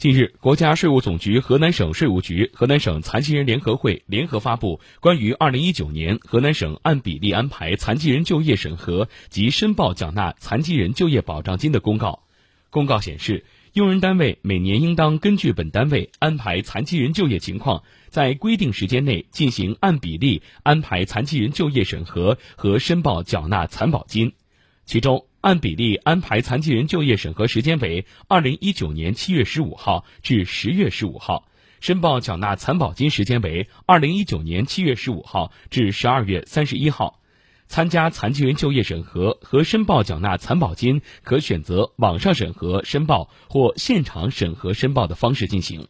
近日，国家税务总局河南省税务局、河南省残疾人联合会联合发布关于二零一九年河南省按比例安排残疾人就业审核及申报缴纳残疾人就业保障金的公告。公告显示，用人单位每年应当根据本单位安排残疾人就业情况，在规定时间内进行按比例安排残疾人就业审核和申报缴纳残保金。其中，按比例安排残疾人就业审核时间为二零一九年七月十五号至十月十五号，申报缴纳残保金时间为二零一九年七月十五号至十二月三十一号。参加残疾人就业审核和申报缴纳残保金，可选择网上审核申报或现场审核申报的方式进行。